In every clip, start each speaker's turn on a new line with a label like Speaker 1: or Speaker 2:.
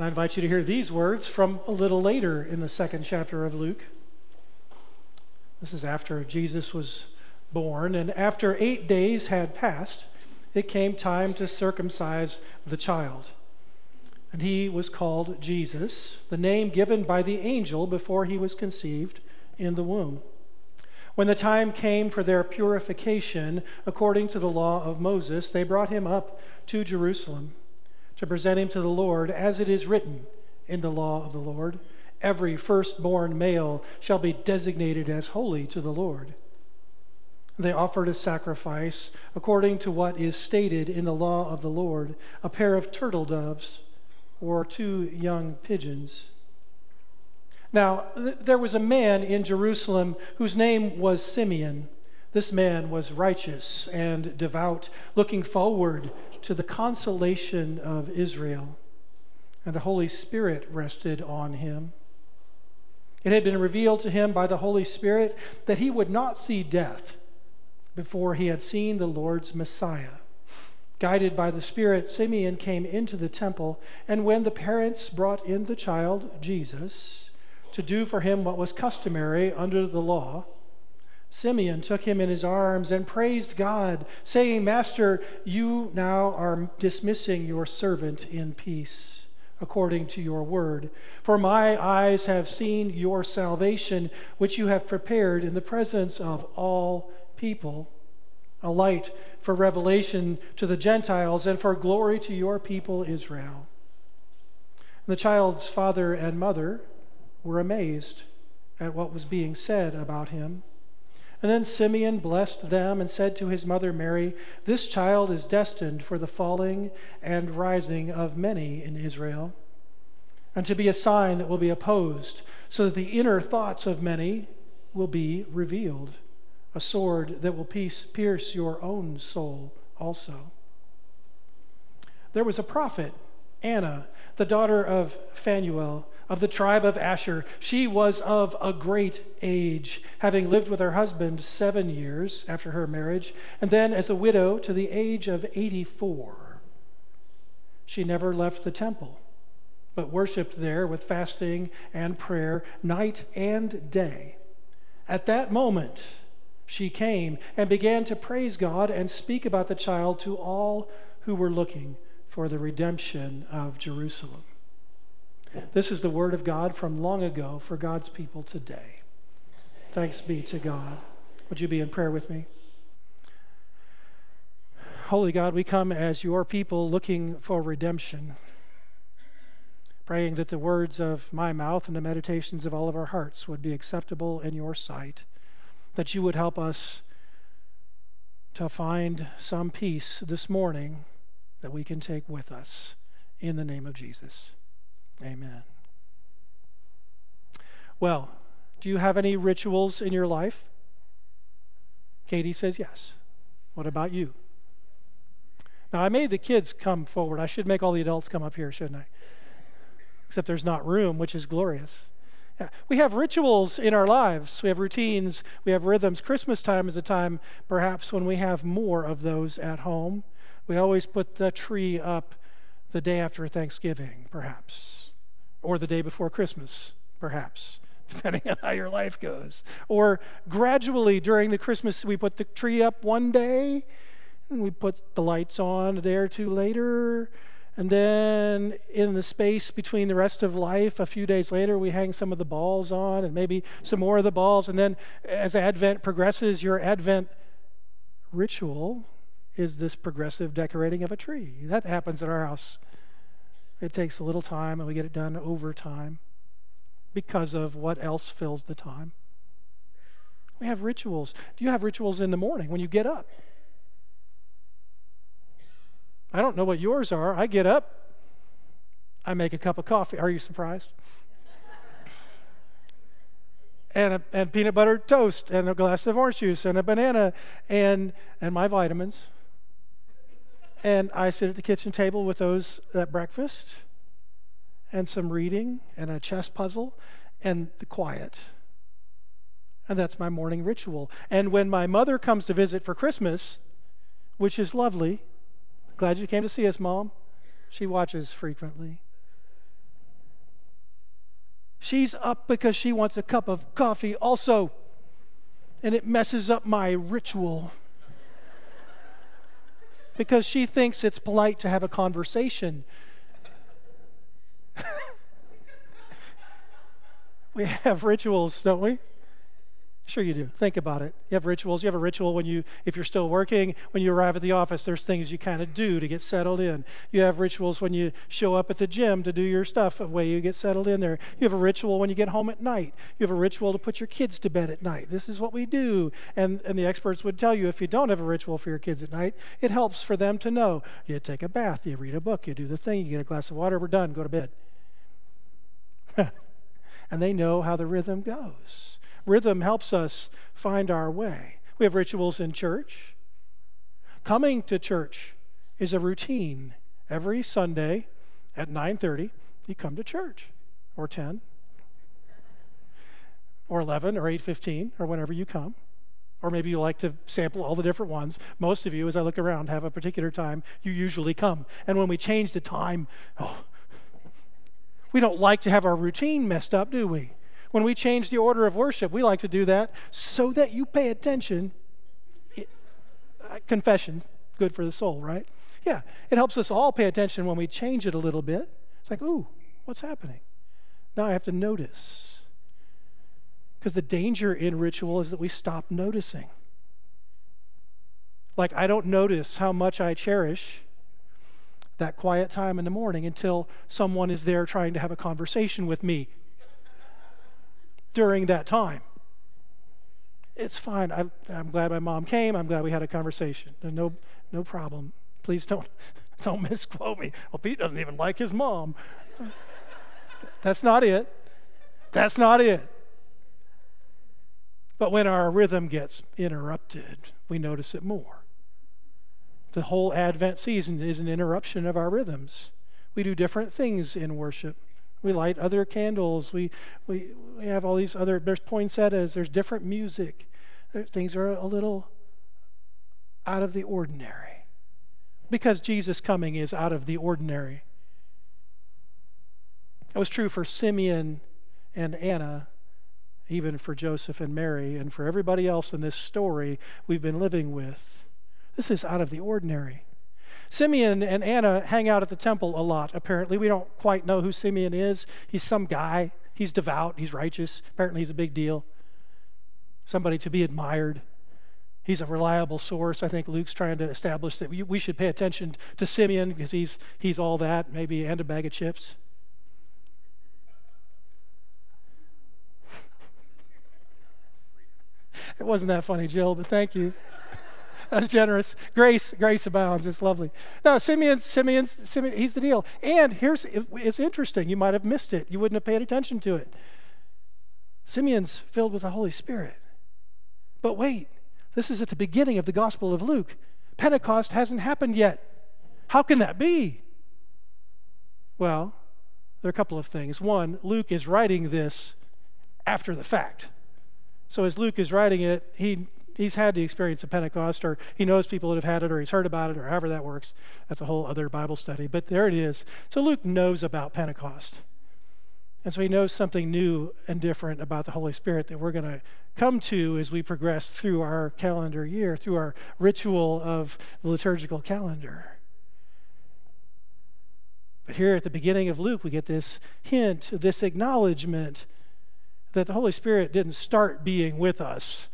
Speaker 1: And I invite you to hear these words from a little later in the second chapter of Luke. This is after Jesus was born, and after eight days had passed, it came time to circumcise the child. And he was called Jesus, the name given by the angel before he was conceived in the womb. When the time came for their purification, according to the law of Moses, they brought him up to Jerusalem to present him to the Lord, as it is written in the law of the Lord Every firstborn male shall be designated as holy to the Lord. They offered a sacrifice according to what is stated in the law of the Lord a pair of turtle doves or two young pigeons. Now, th- there was a man in Jerusalem whose name was Simeon. This man was righteous and devout, looking forward to the consolation of Israel. And the Holy Spirit rested on him. It had been revealed to him by the Holy Spirit that he would not see death before he had seen the Lord's Messiah. Guided by the Spirit, Simeon came into the temple, and when the parents brought in the child, Jesus, to do for him what was customary under the law, Simeon took him in his arms and praised God, saying, Master, you now are dismissing your servant in peace, according to your word. For my eyes have seen your salvation, which you have prepared in the presence of all people a light for revelation to the Gentiles and for glory to your people Israel. And the child's father and mother were amazed at what was being said about him. And then Simeon blessed them and said to his mother Mary, This child is destined for the falling and rising of many in Israel, and to be a sign that will be opposed, so that the inner thoughts of many will be revealed a sword that will pierce your own soul also. There was a prophet, Anna, the daughter of Phanuel, of the tribe of Asher. She was of a great age, having lived with her husband seven years after her marriage, and then as a widow to the age of 84. She never left the temple, but worshiped there with fasting and prayer night and day. At that moment, she came and began to praise God and speak about the child to all who were looking for the redemption of Jerusalem. This is the word of God from long ago for God's people today. Thanks be to God. Would you be in prayer with me? Holy God, we come as your people looking for redemption, praying that the words of my mouth and the meditations of all of our hearts would be acceptable in your sight that you would help us to find some peace this morning that we can take with us in the name of Jesus. Amen. Well, do you have any rituals in your life? Katie says yes. What about you? Now, I made the kids come forward. I should make all the adults come up here, shouldn't I? Except there's not room, which is glorious. We have rituals in our lives, we have routines, we have rhythms. Christmas time is a time perhaps when we have more of those at home. We always put the tree up the day after Thanksgiving, perhaps, or the day before Christmas, perhaps, depending on how your life goes. Or gradually during the Christmas, we put the tree up one day, and we put the lights on a day or two later and then in the space between the rest of life, a few days later, we hang some of the balls on and maybe some more of the balls. And then as Advent progresses, your Advent ritual is this progressive decorating of a tree. That happens at our house. It takes a little time and we get it done over time because of what else fills the time. We have rituals. Do you have rituals in the morning when you get up? I don't know what yours are. I get up, I make a cup of coffee. Are you surprised? and, a, and peanut butter toast, and a glass of orange juice, and a banana, and, and my vitamins. And I sit at the kitchen table with those at breakfast, and some reading, and a chess puzzle, and the quiet. And that's my morning ritual. And when my mother comes to visit for Christmas, which is lovely, Glad you came to see us, Mom. She watches frequently. She's up because she wants a cup of coffee also, and it messes up my ritual. Because she thinks it's polite to have a conversation. we have rituals, don't we? Sure, you do. Think about it. You have rituals. You have a ritual when you, if you're still working, when you arrive at the office, there's things you kind of do to get settled in. You have rituals when you show up at the gym to do your stuff, a way you get settled in there. You have a ritual when you get home at night. You have a ritual to put your kids to bed at night. This is what we do. And, and the experts would tell you if you don't have a ritual for your kids at night, it helps for them to know. You take a bath, you read a book, you do the thing, you get a glass of water, we're done, go to bed. and they know how the rhythm goes. Rhythm helps us find our way. We have rituals in church. Coming to church is a routine. Every Sunday at 9:30, you come to church or 10 or 11 or 8:15 or whenever you come. Or maybe you like to sample all the different ones. Most of you, as I look around, have a particular time you usually come. And when we change the time, oh, we don't like to have our routine messed up, do we? When we change the order of worship, we like to do that so that you pay attention. Uh, confession, good for the soul, right? Yeah, it helps us all pay attention when we change it a little bit. It's like, ooh, what's happening? Now I have to notice. Because the danger in ritual is that we stop noticing. Like, I don't notice how much I cherish that quiet time in the morning until someone is there trying to have a conversation with me during that time. It's fine. I, am glad my mom came. I'm glad we had a conversation. There's no, no problem. Please don't, don't misquote me. Well, Pete doesn't even like his mom. That's not it. That's not it. But when our rhythm gets interrupted, we notice it more. The whole Advent season is an interruption of our rhythms. We do different things in worship. We light other candles. We, we, we have all these other, there's poinsettias, there's different music. There, things are a little out of the ordinary. Because Jesus' coming is out of the ordinary. That was true for Simeon and Anna, even for Joseph and Mary, and for everybody else in this story we've been living with. This is out of the ordinary. Simeon and Anna hang out at the temple a lot, apparently. We don't quite know who Simeon is. He's some guy. He's devout. He's righteous. Apparently, he's a big deal. Somebody to be admired. He's a reliable source. I think Luke's trying to establish that we, should pay attention to Simeon because he's, he's all that, maybe, and a bag of chips. it wasn't that funny, Jill, but thank you. That's generous. Grace, grace abounds. It's lovely. No, Simeon, Simeon, Simeon, he's the deal. And here's, it's interesting. You might have missed it. You wouldn't have paid attention to it. Simeon's filled with the Holy Spirit. But wait, this is at the beginning of the Gospel of Luke. Pentecost hasn't happened yet. How can that be? Well, there are a couple of things. One, Luke is writing this after the fact. So as Luke is writing it, he he's had the experience of Pentecost, or he knows people that have had it, or he's heard about it, or however that works. That's a whole other Bible study. But there it is. So Luke knows about Pentecost. And so he knows something new and different about the Holy Spirit that we're going to come to as we progress through our calendar year, through our ritual of the liturgical calendar. But here at the beginning of Luke, we get this hint, this acknowledgement that the Holy Spirit didn't start being with us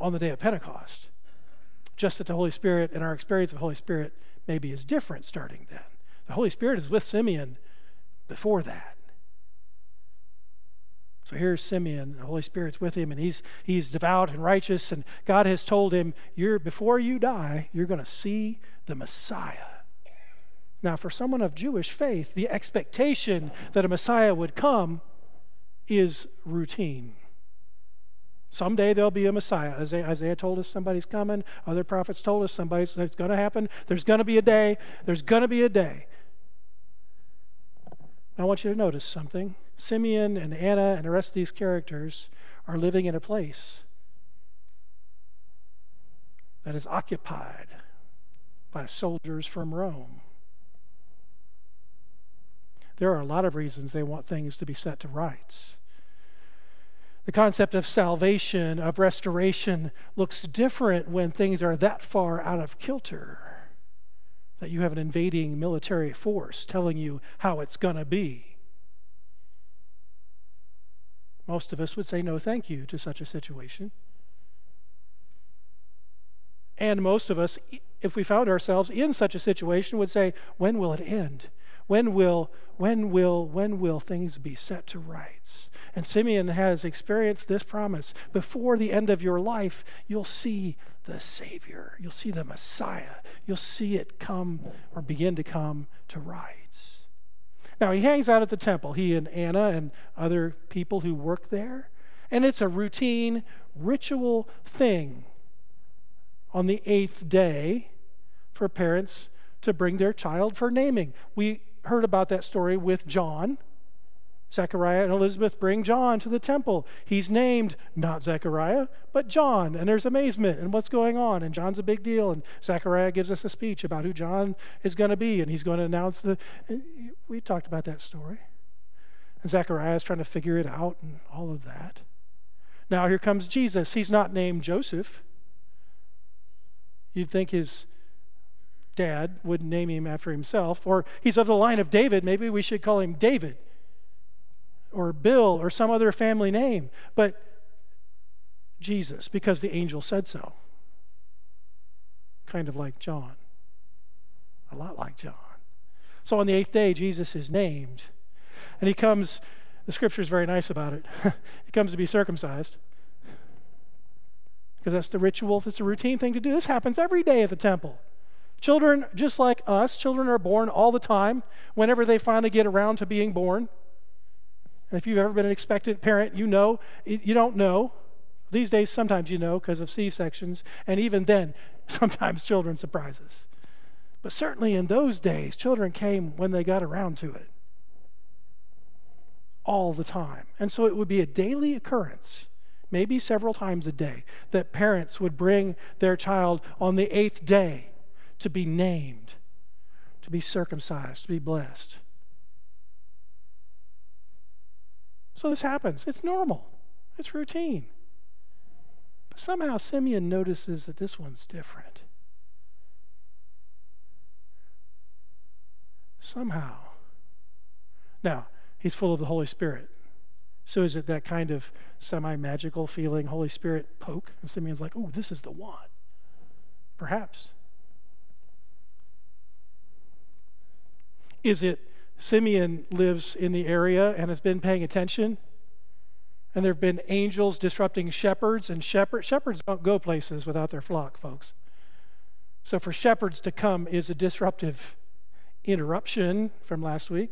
Speaker 1: on the day of Pentecost. Just that the Holy Spirit and our experience of the Holy Spirit maybe is different starting then. The Holy Spirit is with Simeon before that. So here's Simeon, the Holy Spirit's with him, and he's he's devout and righteous, and God has told him, You're before you die, you're gonna see the Messiah. Now, for someone of Jewish faith, the expectation that a Messiah would come is routine. Someday there'll be a Messiah. Isaiah, Isaiah told us somebody's coming. Other prophets told us somebody's it's going to happen. There's going to be a day. There's going to be a day. I want you to notice something. Simeon and Anna and the rest of these characters are living in a place that is occupied by soldiers from Rome. There are a lot of reasons they want things to be set to rights. The concept of salvation, of restoration, looks different when things are that far out of kilter that you have an invading military force telling you how it's going to be. Most of us would say no thank you to such a situation. And most of us, if we found ourselves in such a situation, would say, when will it end? When will, when will, when will things be set to rights? And Simeon has experienced this promise. Before the end of your life, you'll see the Savior. You'll see the Messiah. You'll see it come or begin to come to rights. Now, he hangs out at the temple, he and Anna and other people who work there. And it's a routine, ritual thing on the eighth day for parents to bring their child for naming. We heard about that story with John. Zechariah and Elizabeth bring John to the temple. He's named not Zechariah, but John. And there's amazement and what's going on. And John's a big deal. And Zechariah gives us a speech about who John is going to be. And he's going to announce the. We talked about that story. And Zechariah is trying to figure it out and all of that. Now here comes Jesus. He's not named Joseph. You'd think his dad would name him after himself, or he's of the line of David. Maybe we should call him David, or Bill, or some other family name. But Jesus, because the angel said so. Kind of like John, a lot like John. So on the eighth day, Jesus is named, and he comes. The scripture is very nice about it. he comes to be circumcised because that's the ritual, it's a routine thing to do. This happens every day at the temple. Children, just like us, children are born all the time whenever they finally get around to being born. And if you've ever been an expectant parent, you know, you don't know. These days, sometimes you know because of C sections, and even then, sometimes children surprise us. But certainly in those days, children came when they got around to it all the time. And so it would be a daily occurrence maybe several times a day, that parents would bring their child on the eighth day to be named, to be circumcised, to be blessed. So this happens. It's normal, it's routine. But somehow Simeon notices that this one's different. Somehow. Now, he's full of the Holy Spirit. So is it that kind of semi magical feeling, Holy Spirit poke? And Simeon's like, oh, this is the one. Perhaps. Is it Simeon lives in the area and has been paying attention? And there have been angels disrupting shepherds, and shepherd, shepherds don't go places without their flock, folks. So for shepherds to come is a disruptive interruption from last week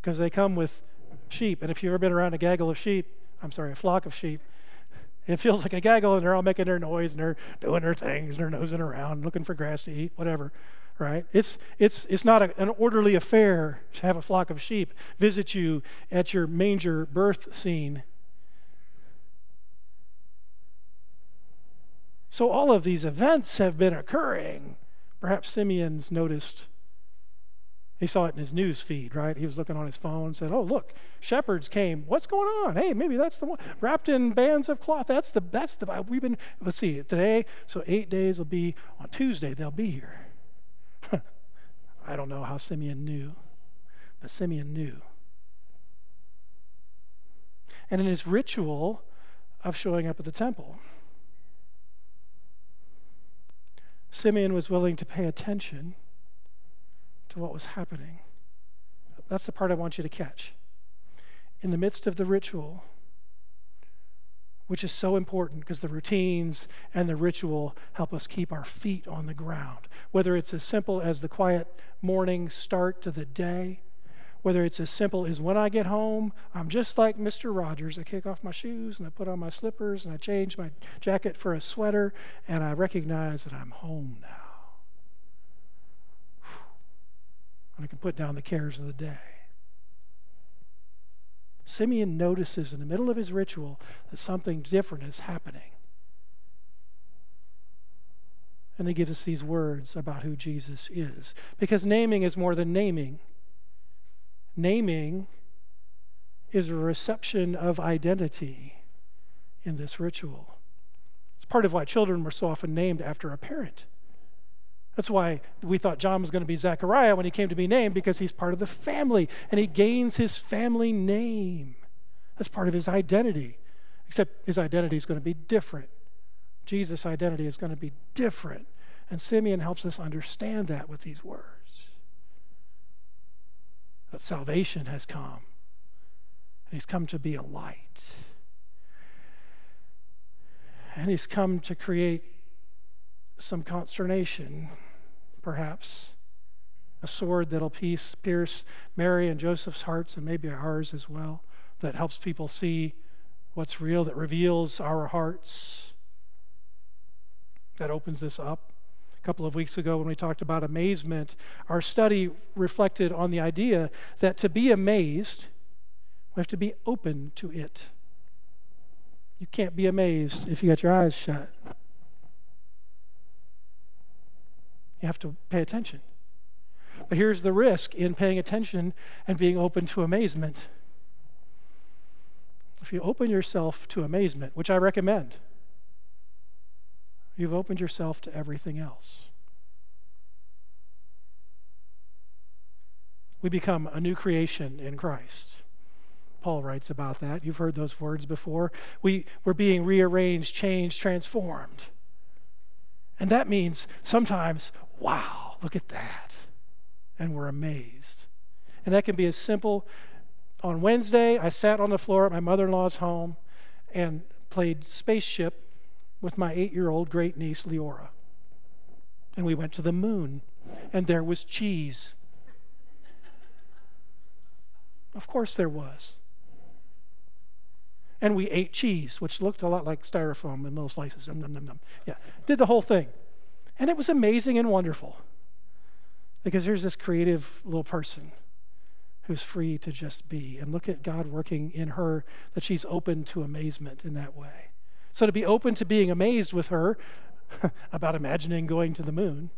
Speaker 1: because they come with sheep. And if you've ever been around a gaggle of sheep, I'm sorry, a flock of sheep, it feels like a gaggle and they're all making their noise and they're doing their things and they're nosing around, looking for grass to eat, whatever, right? It's, it's, it's not a, an orderly affair to have a flock of sheep visit you at your manger birth scene. So all of these events have been occurring. Perhaps Simeon's noticed he saw it in his news feed, right? He was looking on his phone and said, Oh, look, shepherds came. What's going on? Hey, maybe that's the one. Wrapped in bands of cloth. That's the, that's the, we've been, let's see, today, so eight days will be on Tuesday, they'll be here. I don't know how Simeon knew, but Simeon knew. And in his ritual of showing up at the temple, Simeon was willing to pay attention to what was happening. That's the part I want you to catch. In the midst of the ritual, which is so important because the routines and the ritual help us keep our feet on the ground. Whether it's as simple as the quiet morning start to the day, whether it's as simple as when I get home, I'm just like Mr. Rogers. I kick off my shoes and I put on my slippers and I change my jacket for a sweater and I recognize that I'm home now. and I can put down the cares of the day. Simeon notices in the middle of his ritual that something different is happening. And he gives us these words about who Jesus is. Because naming is more than naming. Naming is a reception of identity in this ritual. It's part of why children were so often named after a parent. That's why we thought John was going to be Zechariah when he came to be named, because he's part of the family and he gains his family name. That's part of his identity, except his identity is going to be different. Jesus' identity is going to be different. And Simeon helps us understand that with these words that salvation has come, and he's come to be a light. And he's come to create some consternation perhaps. A sword that'll piece, pierce Mary and Joseph's hearts and maybe ours as well, that helps people see what's real, that reveals our hearts, that opens this up. A couple of weeks ago, when we talked about amazement, our study reflected on the idea that to be amazed, we have to be open to it. You can't be amazed if you got your eyes shut. You have to pay attention. But here's the risk in paying attention and being open to amazement. If you open yourself to amazement, which I recommend, you've opened yourself to everything else. We become a new creation in Christ. Paul writes about that. You've heard those words before. We, we're being rearranged, changed, transformed. And that means sometimes wow, look at that. And we're amazed. And that can be as simple. On Wednesday, I sat on the floor at my mother in law's home and played spaceship with my eight year old great niece, Leora. And we went to the moon, and there was cheese. Of course, there was. And we ate cheese, which looked a lot like styrofoam in little slices. Nom, nom, nom, Yeah, did the whole thing. And it was amazing and wonderful because here's this creative little person who's free to just be. And look at God working in her that she's open to amazement in that way. So to be open to being amazed with her about imagining going to the moon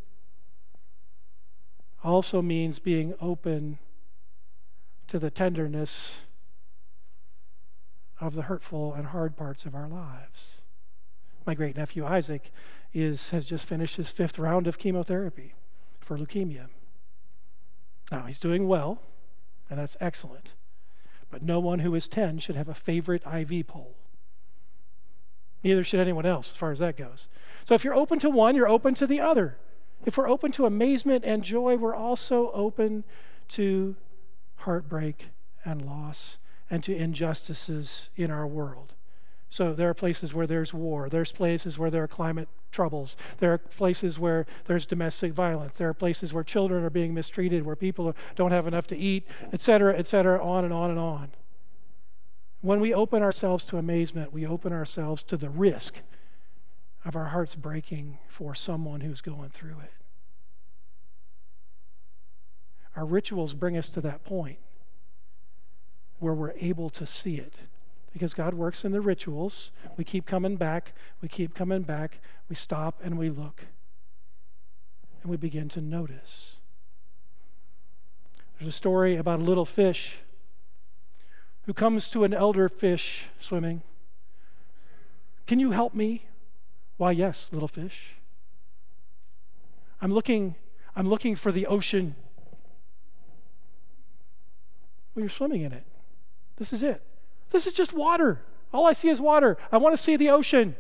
Speaker 1: also means being open to the tenderness of the hurtful and hard parts of our lives. My great nephew Isaac is, has just finished his fifth round of chemotherapy for leukemia. Now, he's doing well, and that's excellent. But no one who is 10 should have a favorite IV pole. Neither should anyone else, as far as that goes. So if you're open to one, you're open to the other. If we're open to amazement and joy, we're also open to heartbreak and loss and to injustices in our world. So there are places where there's war. There's places where there are climate troubles. There are places where there's domestic violence. There are places where children are being mistreated, where people don't have enough to eat, et cetera, et cetera, on and on and on. When we open ourselves to amazement, we open ourselves to the risk of our hearts breaking for someone who's going through it. Our rituals bring us to that point where we're able to see it because God works in the rituals. We keep coming back, we keep coming back, we stop and we look, and we begin to notice. There's a story about a little fish who comes to an elder fish swimming. Can you help me? Why, yes, little fish. I'm looking, I'm looking for the ocean. Well, you're swimming in it. This is it. This is just water. All I see is water. I want to see the ocean.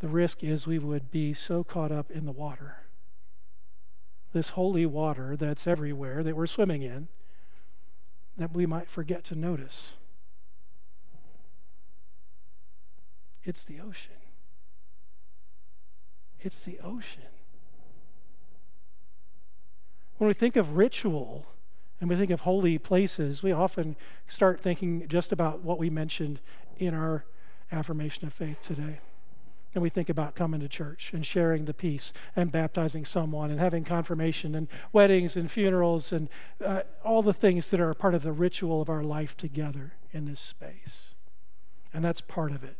Speaker 1: The risk is we would be so caught up in the water, this holy water that's everywhere that we're swimming in, that we might forget to notice. It's the ocean. It's the ocean. When we think of ritual and we think of holy places, we often start thinking just about what we mentioned in our affirmation of faith today. And we think about coming to church and sharing the peace and baptizing someone and having confirmation and weddings and funerals and uh, all the things that are part of the ritual of our life together in this space. And that's part of it.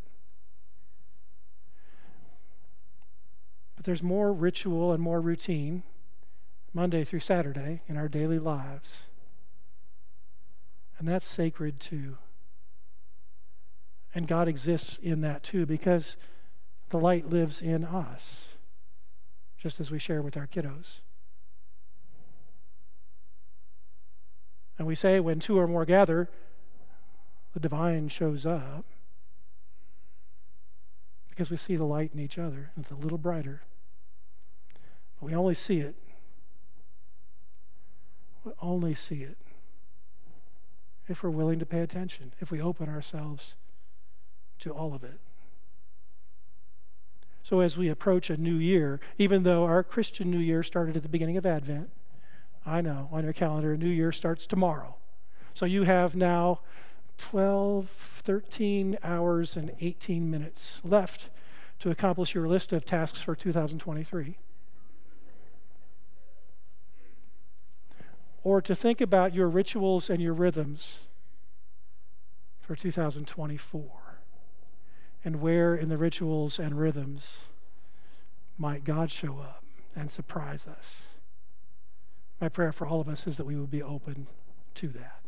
Speaker 1: But there's more ritual and more routine Monday through Saturday in our daily lives. And that's sacred too. And God exists in that too because the light lives in us, just as we share with our kiddos. And we say when two or more gather, the divine shows up because we see the light in each other. and It's a little brighter. But we only see it. We only see it if we're willing to pay attention, if we open ourselves to all of it. So, as we approach a new year, even though our Christian New Year started at the beginning of Advent, I know on your calendar, a new year starts tomorrow. So, you have now 12, 13 hours, and 18 minutes left to accomplish your list of tasks for 2023. Or to think about your rituals and your rhythms for 2024 and where in the rituals and rhythms might God show up and surprise us. My prayer for all of us is that we would be open to that.